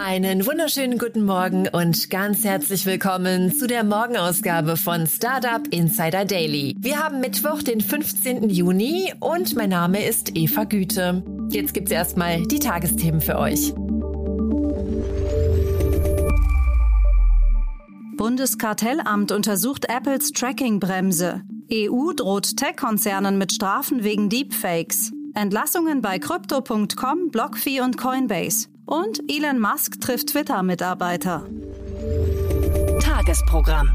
Einen wunderschönen guten Morgen und ganz herzlich willkommen zu der Morgenausgabe von Startup Insider Daily. Wir haben Mittwoch, den 15. Juni und mein Name ist Eva Güte. Jetzt gibt's erstmal die Tagesthemen für euch. Bundeskartellamt untersucht Apples Tracking-Bremse. EU droht Tech-Konzernen mit Strafen wegen Deepfakes. Entlassungen bei Crypto.com, BlockFi und Coinbase. Und Elon Musk trifft Twitter-Mitarbeiter. Tagesprogramm.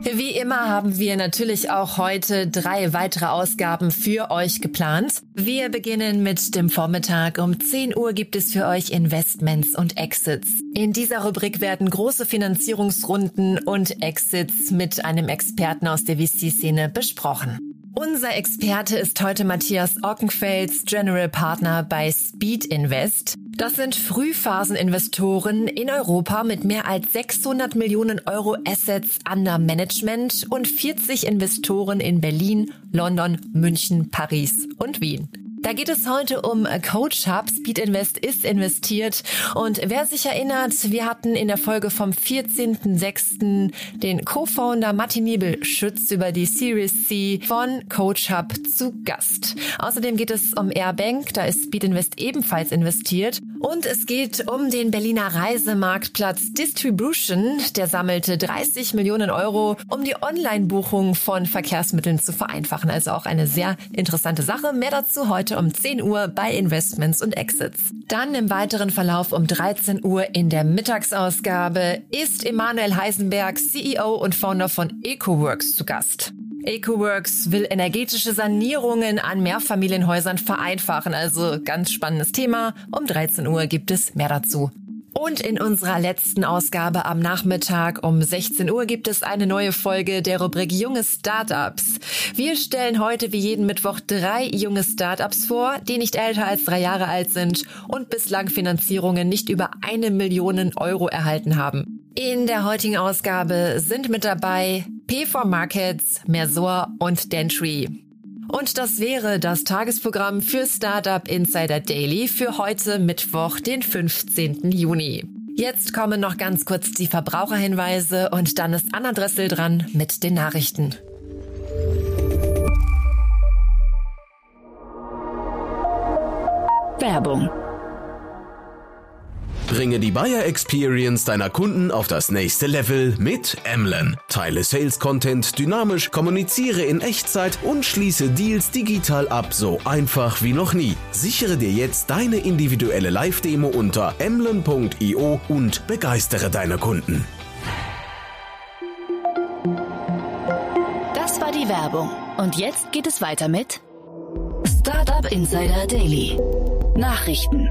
Wie immer haben wir natürlich auch heute drei weitere Ausgaben für euch geplant. Wir beginnen mit dem Vormittag. Um 10 Uhr gibt es für euch Investments und Exits. In dieser Rubrik werden große Finanzierungsrunden und Exits mit einem Experten aus der VC-Szene besprochen. Unser Experte ist heute Matthias Ockenfels, General Partner bei Speed Invest. Das sind Frühphaseninvestoren in Europa mit mehr als 600 Millionen Euro Assets under Management und 40 Investoren in Berlin, London, München, Paris und Wien. Da geht es heute um Coach Hub. Speed Invest ist investiert. Und wer sich erinnert, wir hatten in der Folge vom 14.06. den Co-Founder Martin Niebel Schütz über die Series C von Coach Hub zu Gast. Außerdem geht es um Airbank. Da ist Speed Invest ebenfalls investiert. Und es geht um den Berliner Reisemarktplatz Distribution. Der sammelte 30 Millionen Euro, um die Online-Buchung von Verkehrsmitteln zu vereinfachen. Also auch eine sehr interessante Sache. Mehr dazu heute um 10 Uhr bei Investments und Exits. Dann im weiteren Verlauf um 13 Uhr in der Mittagsausgabe ist Emanuel Heisenberg, CEO und Founder von EcoWorks zu Gast. EcoWorks will energetische Sanierungen an Mehrfamilienhäusern vereinfachen. Also ganz spannendes Thema. Um 13 Uhr gibt es mehr dazu. Und in unserer letzten Ausgabe am Nachmittag um 16 Uhr gibt es eine neue Folge der Rubrik Junge Startups. Wir stellen heute wie jeden Mittwoch drei junge Startups vor, die nicht älter als drei Jahre alt sind und bislang Finanzierungen nicht über eine Million Euro erhalten haben. In der heutigen Ausgabe sind mit dabei P4 Markets, Mersor und Dentry. Und das wäre das Tagesprogramm für Startup Insider Daily für heute Mittwoch, den 15. Juni. Jetzt kommen noch ganz kurz die Verbraucherhinweise und dann ist Anna Dressel dran mit den Nachrichten. Werbung Bringe die Buyer Experience deiner Kunden auf das nächste Level mit Emlen. Teile Sales Content dynamisch, kommuniziere in Echtzeit und schließe Deals digital ab, so einfach wie noch nie. Sichere dir jetzt deine individuelle Live-Demo unter emlen.io und begeistere deine Kunden. Das war die Werbung. Und jetzt geht es weiter mit Startup Insider Daily. Nachrichten.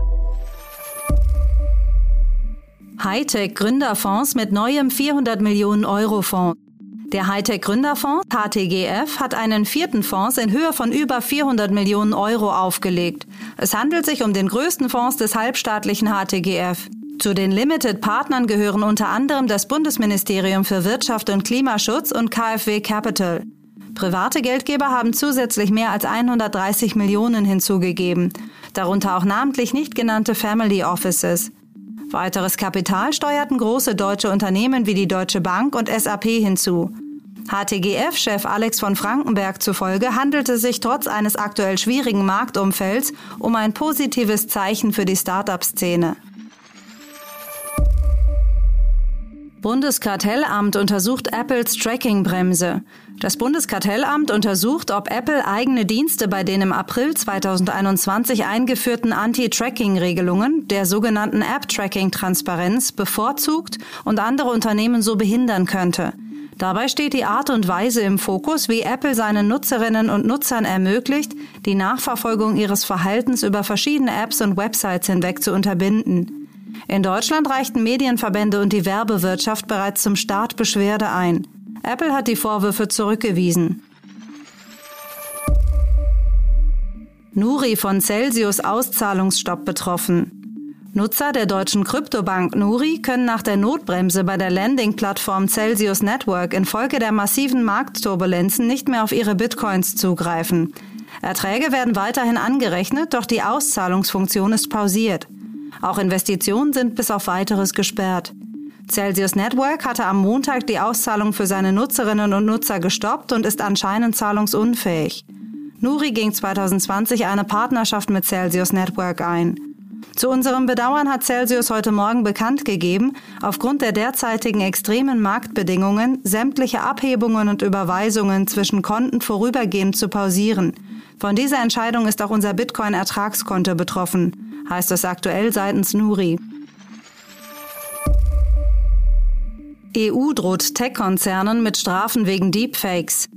Hightech-Gründerfonds mit neuem 400 Millionen Euro Fonds. Der Hightech-Gründerfonds HTGF hat einen vierten Fonds in Höhe von über 400 Millionen Euro aufgelegt. Es handelt sich um den größten Fonds des halbstaatlichen HTGF. Zu den Limited-Partnern gehören unter anderem das Bundesministerium für Wirtschaft und Klimaschutz und KfW Capital. Private Geldgeber haben zusätzlich mehr als 130 Millionen hinzugegeben, darunter auch namentlich nicht genannte Family Offices. Weiteres Kapital steuerten große deutsche Unternehmen wie die Deutsche Bank und SAP hinzu. HTGF-Chef Alex von Frankenberg zufolge handelte sich trotz eines aktuell schwierigen Marktumfelds um ein positives Zeichen für die Start-up-Szene. Bundeskartellamt untersucht Apples Tracking-Bremse. Das Bundeskartellamt untersucht, ob Apple eigene Dienste bei den im April 2021 eingeführten Anti-Tracking-Regelungen, der sogenannten App-Tracking-Transparenz, bevorzugt und andere Unternehmen so behindern könnte. Dabei steht die Art und Weise im Fokus, wie Apple seinen Nutzerinnen und Nutzern ermöglicht, die Nachverfolgung ihres Verhaltens über verschiedene Apps und Websites hinweg zu unterbinden. In Deutschland reichten Medienverbände und die Werbewirtschaft bereits zum Start Beschwerde ein. Apple hat die Vorwürfe zurückgewiesen. Nuri von Celsius Auszahlungsstopp betroffen. Nutzer der deutschen Kryptobank Nuri können nach der Notbremse bei der Landing-Plattform Celsius Network infolge der massiven Marktturbulenzen nicht mehr auf ihre Bitcoins zugreifen. Erträge werden weiterhin angerechnet, doch die Auszahlungsfunktion ist pausiert. Auch Investitionen sind bis auf weiteres gesperrt. Celsius Network hatte am Montag die Auszahlung für seine Nutzerinnen und Nutzer gestoppt und ist anscheinend zahlungsunfähig. Nuri ging 2020 eine Partnerschaft mit Celsius Network ein. Zu unserem Bedauern hat Celsius heute Morgen bekannt gegeben, aufgrund der derzeitigen extremen Marktbedingungen sämtliche Abhebungen und Überweisungen zwischen Konten vorübergehend zu pausieren. Von dieser Entscheidung ist auch unser Bitcoin-Ertragskonto betroffen, heißt es aktuell seitens Nuri. EU droht Tech-Konzernen mit Strafen wegen Deepfakes.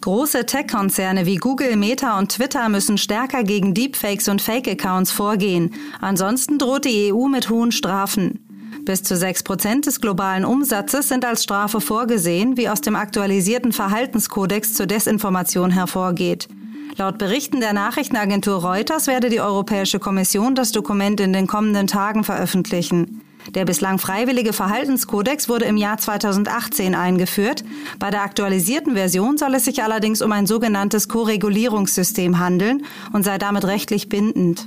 Große Tech-Konzerne wie Google, Meta und Twitter müssen stärker gegen Deepfakes und Fake-Accounts vorgehen. Ansonsten droht die EU mit hohen Strafen. Bis zu 6 Prozent des globalen Umsatzes sind als Strafe vorgesehen, wie aus dem aktualisierten Verhaltenskodex zur Desinformation hervorgeht. Laut Berichten der Nachrichtenagentur Reuters werde die Europäische Kommission das Dokument in den kommenden Tagen veröffentlichen. Der bislang freiwillige Verhaltenskodex wurde im Jahr 2018 eingeführt. Bei der aktualisierten Version soll es sich allerdings um ein sogenanntes Koregulierungssystem handeln und sei damit rechtlich bindend.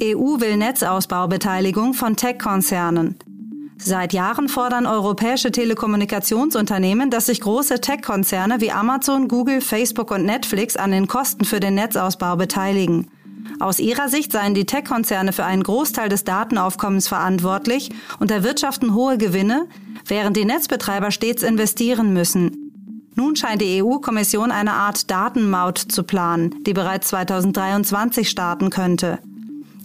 EU will Netzausbaubeteiligung von Tech-Konzernen. Seit Jahren fordern europäische Telekommunikationsunternehmen, dass sich große Tech-Konzerne wie Amazon, Google, Facebook und Netflix an den Kosten für den Netzausbau beteiligen. Aus ihrer Sicht seien die Tech-Konzerne für einen Großteil des Datenaufkommens verantwortlich und erwirtschaften hohe Gewinne, während die Netzbetreiber stets investieren müssen. Nun scheint die EU-Kommission eine Art Datenmaut zu planen, die bereits 2023 starten könnte.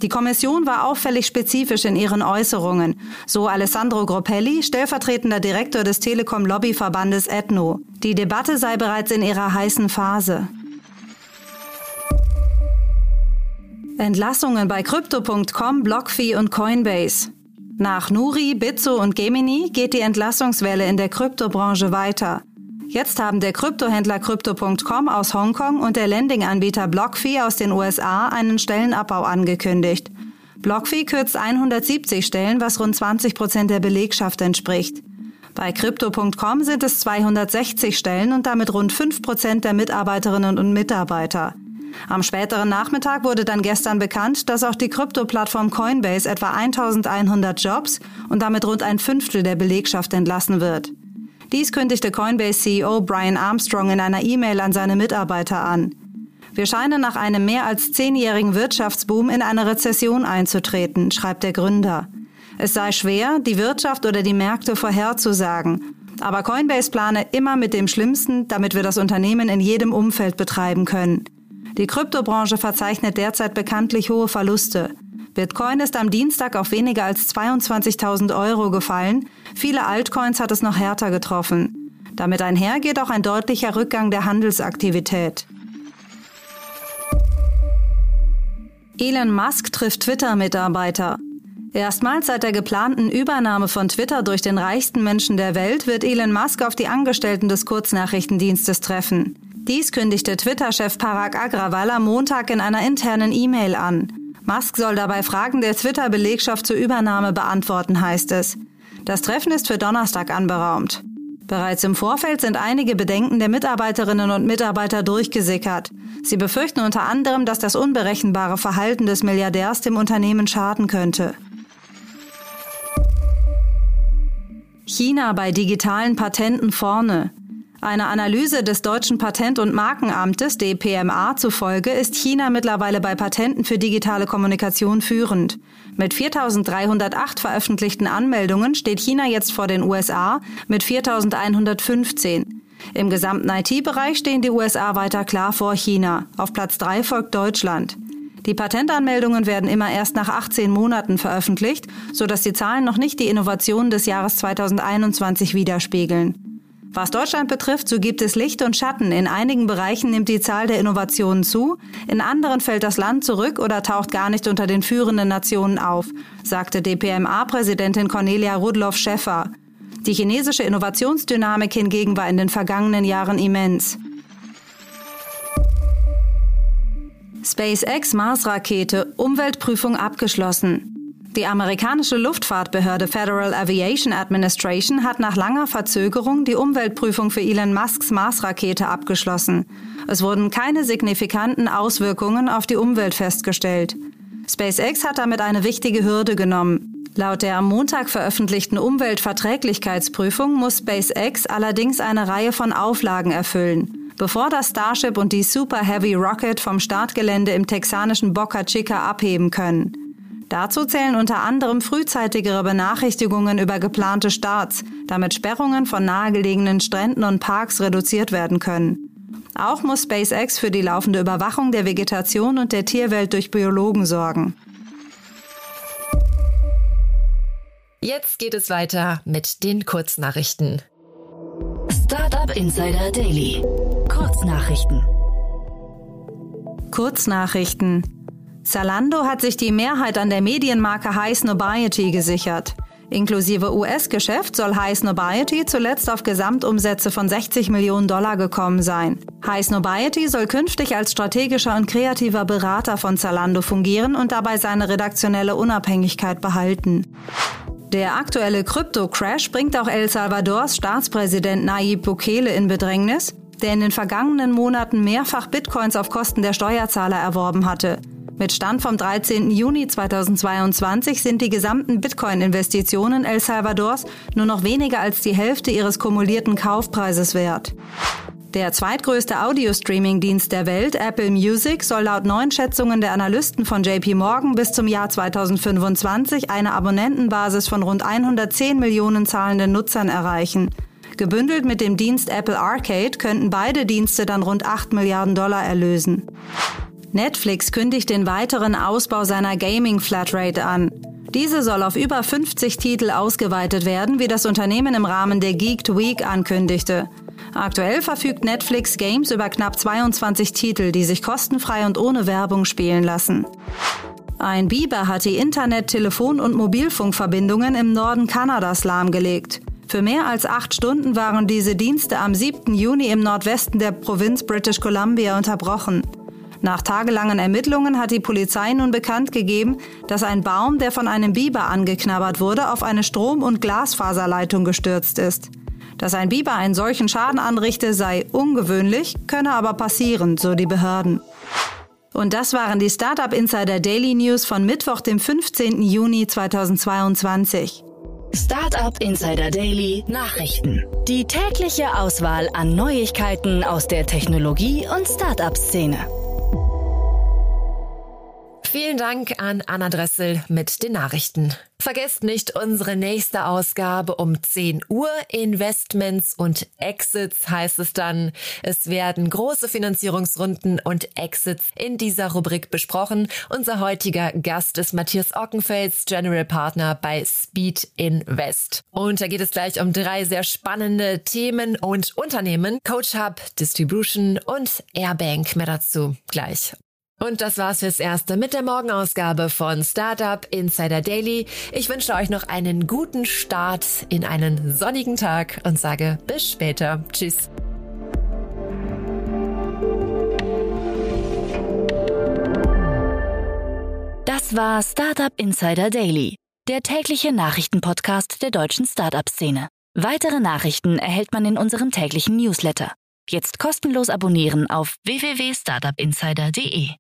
Die Kommission war auffällig spezifisch in ihren Äußerungen, so Alessandro Groppelli, stellvertretender Direktor des Telekom-Lobbyverbandes Ethno. Die Debatte sei bereits in ihrer heißen Phase. Entlassungen bei Crypto.com, BlockFi und Coinbase. Nach Nuri, Bitso und Gemini geht die Entlassungswelle in der Kryptobranche weiter. Jetzt haben der Kryptohändler Crypto.com aus Hongkong und der Lending-Anbieter BlockFi aus den USA einen Stellenabbau angekündigt. BlockFi kürzt 170 Stellen, was rund 20 Prozent der Belegschaft entspricht. Bei Crypto.com sind es 260 Stellen und damit rund 5 Prozent der Mitarbeiterinnen und Mitarbeiter. Am späteren Nachmittag wurde dann gestern bekannt, dass auch die Krypto-Plattform Coinbase etwa 1100 Jobs und damit rund ein Fünftel der Belegschaft entlassen wird. Dies kündigte Coinbase-CEO Brian Armstrong in einer E-Mail an seine Mitarbeiter an. Wir scheinen nach einem mehr als zehnjährigen Wirtschaftsboom in eine Rezession einzutreten, schreibt der Gründer. Es sei schwer, die Wirtschaft oder die Märkte vorherzusagen. Aber Coinbase plane immer mit dem Schlimmsten, damit wir das Unternehmen in jedem Umfeld betreiben können. Die Kryptobranche verzeichnet derzeit bekanntlich hohe Verluste. Bitcoin ist am Dienstag auf weniger als 22.000 Euro gefallen. Viele Altcoins hat es noch härter getroffen. Damit einher geht auch ein deutlicher Rückgang der Handelsaktivität. Elon Musk trifft Twitter-Mitarbeiter. Erstmals seit der geplanten Übernahme von Twitter durch den reichsten Menschen der Welt wird Elon Musk auf die Angestellten des Kurznachrichtendienstes treffen. Dies kündigte Twitter-Chef Parag Agrawal am Montag in einer internen E-Mail an. Musk soll dabei Fragen der Twitter-Belegschaft zur Übernahme beantworten, heißt es. Das Treffen ist für Donnerstag anberaumt. Bereits im Vorfeld sind einige Bedenken der Mitarbeiterinnen und Mitarbeiter durchgesickert. Sie befürchten unter anderem, dass das unberechenbare Verhalten des Milliardärs dem Unternehmen schaden könnte. China bei digitalen Patenten vorne. Einer Analyse des deutschen Patent- und Markenamtes DPMA zufolge ist China mittlerweile bei Patenten für digitale Kommunikation führend. Mit 4.308 veröffentlichten Anmeldungen steht China jetzt vor den USA mit 4.115. Im gesamten IT-Bereich stehen die USA weiter klar vor China. Auf Platz 3 folgt Deutschland. Die Patentanmeldungen werden immer erst nach 18 Monaten veröffentlicht, sodass die Zahlen noch nicht die Innovationen des Jahres 2021 widerspiegeln. Was Deutschland betrifft, so gibt es Licht und Schatten. In einigen Bereichen nimmt die Zahl der Innovationen zu, in anderen fällt das Land zurück oder taucht gar nicht unter den führenden Nationen auf, sagte DPMA-Präsidentin Cornelia Rudloff-Schäffer. Die chinesische Innovationsdynamik hingegen war in den vergangenen Jahren immens. SpaceX Mars-Rakete, Umweltprüfung abgeschlossen. Die amerikanische Luftfahrtbehörde Federal Aviation Administration hat nach langer Verzögerung die Umweltprüfung für Elon Musks Mars-Rakete abgeschlossen. Es wurden keine signifikanten Auswirkungen auf die Umwelt festgestellt. SpaceX hat damit eine wichtige Hürde genommen. Laut der am Montag veröffentlichten Umweltverträglichkeitsprüfung muss SpaceX allerdings eine Reihe von Auflagen erfüllen, bevor das Starship und die Super Heavy Rocket vom Startgelände im texanischen Boca Chica abheben können. Dazu zählen unter anderem frühzeitigere Benachrichtigungen über geplante Starts, damit Sperrungen von nahegelegenen Stränden und Parks reduziert werden können. Auch muss SpaceX für die laufende Überwachung der Vegetation und der Tierwelt durch Biologen sorgen. Jetzt geht es weiter mit den Kurznachrichten. Startup Insider Daily. Kurznachrichten. Kurznachrichten. Zalando hat sich die Mehrheit an der Medienmarke High Snobiety gesichert. Inklusive US-Geschäft soll High Snobiety zuletzt auf Gesamtumsätze von 60 Millionen Dollar gekommen sein. High Snobiety soll künftig als strategischer und kreativer Berater von Zalando fungieren und dabei seine redaktionelle Unabhängigkeit behalten. Der aktuelle Krypto-Crash bringt auch El Salvadors Staatspräsident Nayib Bukele in Bedrängnis, der in den vergangenen Monaten mehrfach Bitcoins auf Kosten der Steuerzahler erworben hatte. Mit Stand vom 13. Juni 2022 sind die gesamten Bitcoin-Investitionen El Salvadors nur noch weniger als die Hälfte ihres kumulierten Kaufpreises wert. Der zweitgrößte Audio-Streaming-Dienst der Welt, Apple Music, soll laut neuen Schätzungen der Analysten von JP Morgan bis zum Jahr 2025 eine Abonnentenbasis von rund 110 Millionen zahlenden Nutzern erreichen. Gebündelt mit dem Dienst Apple Arcade könnten beide Dienste dann rund 8 Milliarden Dollar erlösen. Netflix kündigt den weiteren Ausbau seiner Gaming-Flatrate an. Diese soll auf über 50 Titel ausgeweitet werden, wie das Unternehmen im Rahmen der Geeked Week ankündigte. Aktuell verfügt Netflix Games über knapp 22 Titel, die sich kostenfrei und ohne Werbung spielen lassen. Ein Biber hat die Internet-, Telefon- und Mobilfunkverbindungen im Norden Kanadas lahmgelegt. Für mehr als acht Stunden waren diese Dienste am 7. Juni im Nordwesten der Provinz British Columbia unterbrochen. Nach tagelangen Ermittlungen hat die Polizei nun bekannt gegeben, dass ein Baum, der von einem Biber angeknabbert wurde, auf eine Strom- und Glasfaserleitung gestürzt ist. Dass ein Biber einen solchen Schaden anrichte, sei ungewöhnlich, könne aber passieren, so die Behörden. Und das waren die Startup Insider Daily News von Mittwoch, dem 15. Juni 2022. Startup Insider Daily Nachrichten. Die tägliche Auswahl an Neuigkeiten aus der Technologie- und Startup-Szene. Vielen Dank an Anna Dressel mit den Nachrichten. Vergesst nicht unsere nächste Ausgabe um 10 Uhr. Investments und Exits heißt es dann. Es werden große Finanzierungsrunden und Exits in dieser Rubrik besprochen. Unser heutiger Gast ist Matthias Ockenfels, General Partner bei Speed Invest. Und da geht es gleich um drei sehr spannende Themen und Unternehmen. Coach Hub, Distribution und Airbank. Mehr dazu gleich. Und das war's fürs Erste mit der Morgenausgabe von Startup Insider Daily. Ich wünsche euch noch einen guten Start in einen sonnigen Tag und sage bis später. Tschüss. Das war Startup Insider Daily, der tägliche Nachrichtenpodcast der deutschen Startup-Szene. Weitere Nachrichten erhält man in unserem täglichen Newsletter. Jetzt kostenlos abonnieren auf www.startupinsider.de.